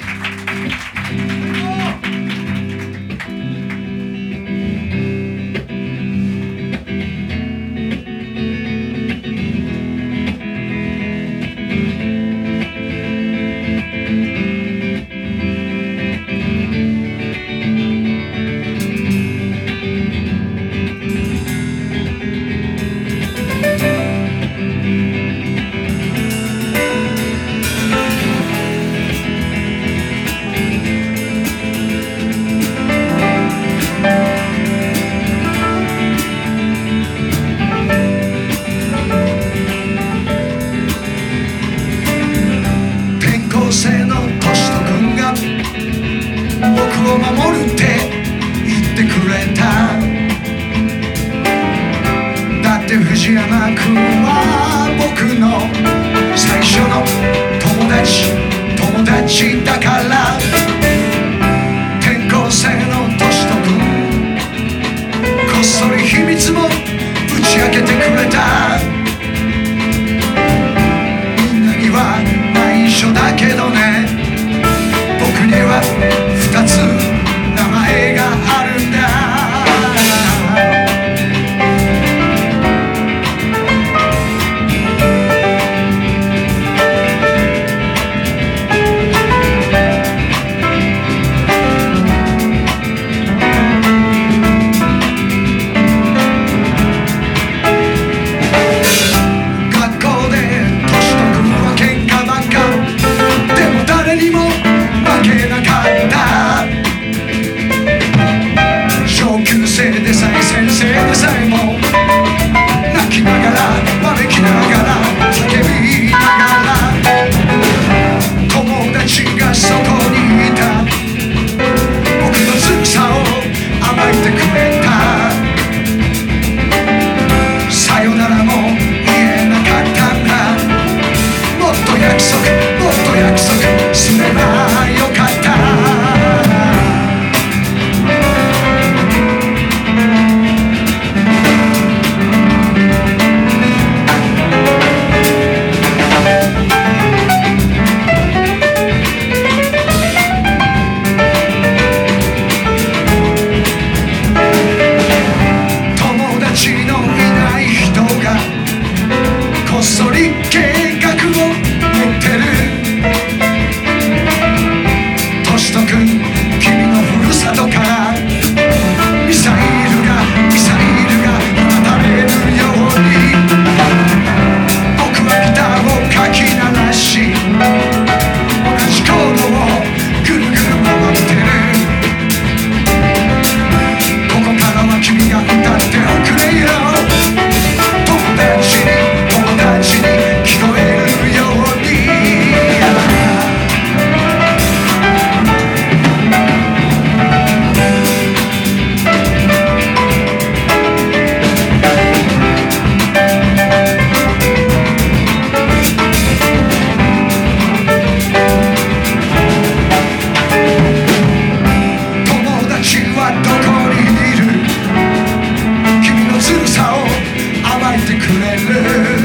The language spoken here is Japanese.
転のトシト君が僕を守るって言ってくれた。だって藤山君は僕の最初の友達。友達だから。転校生のトシト君こっそり秘密も打ち明けてくれた。on Amen.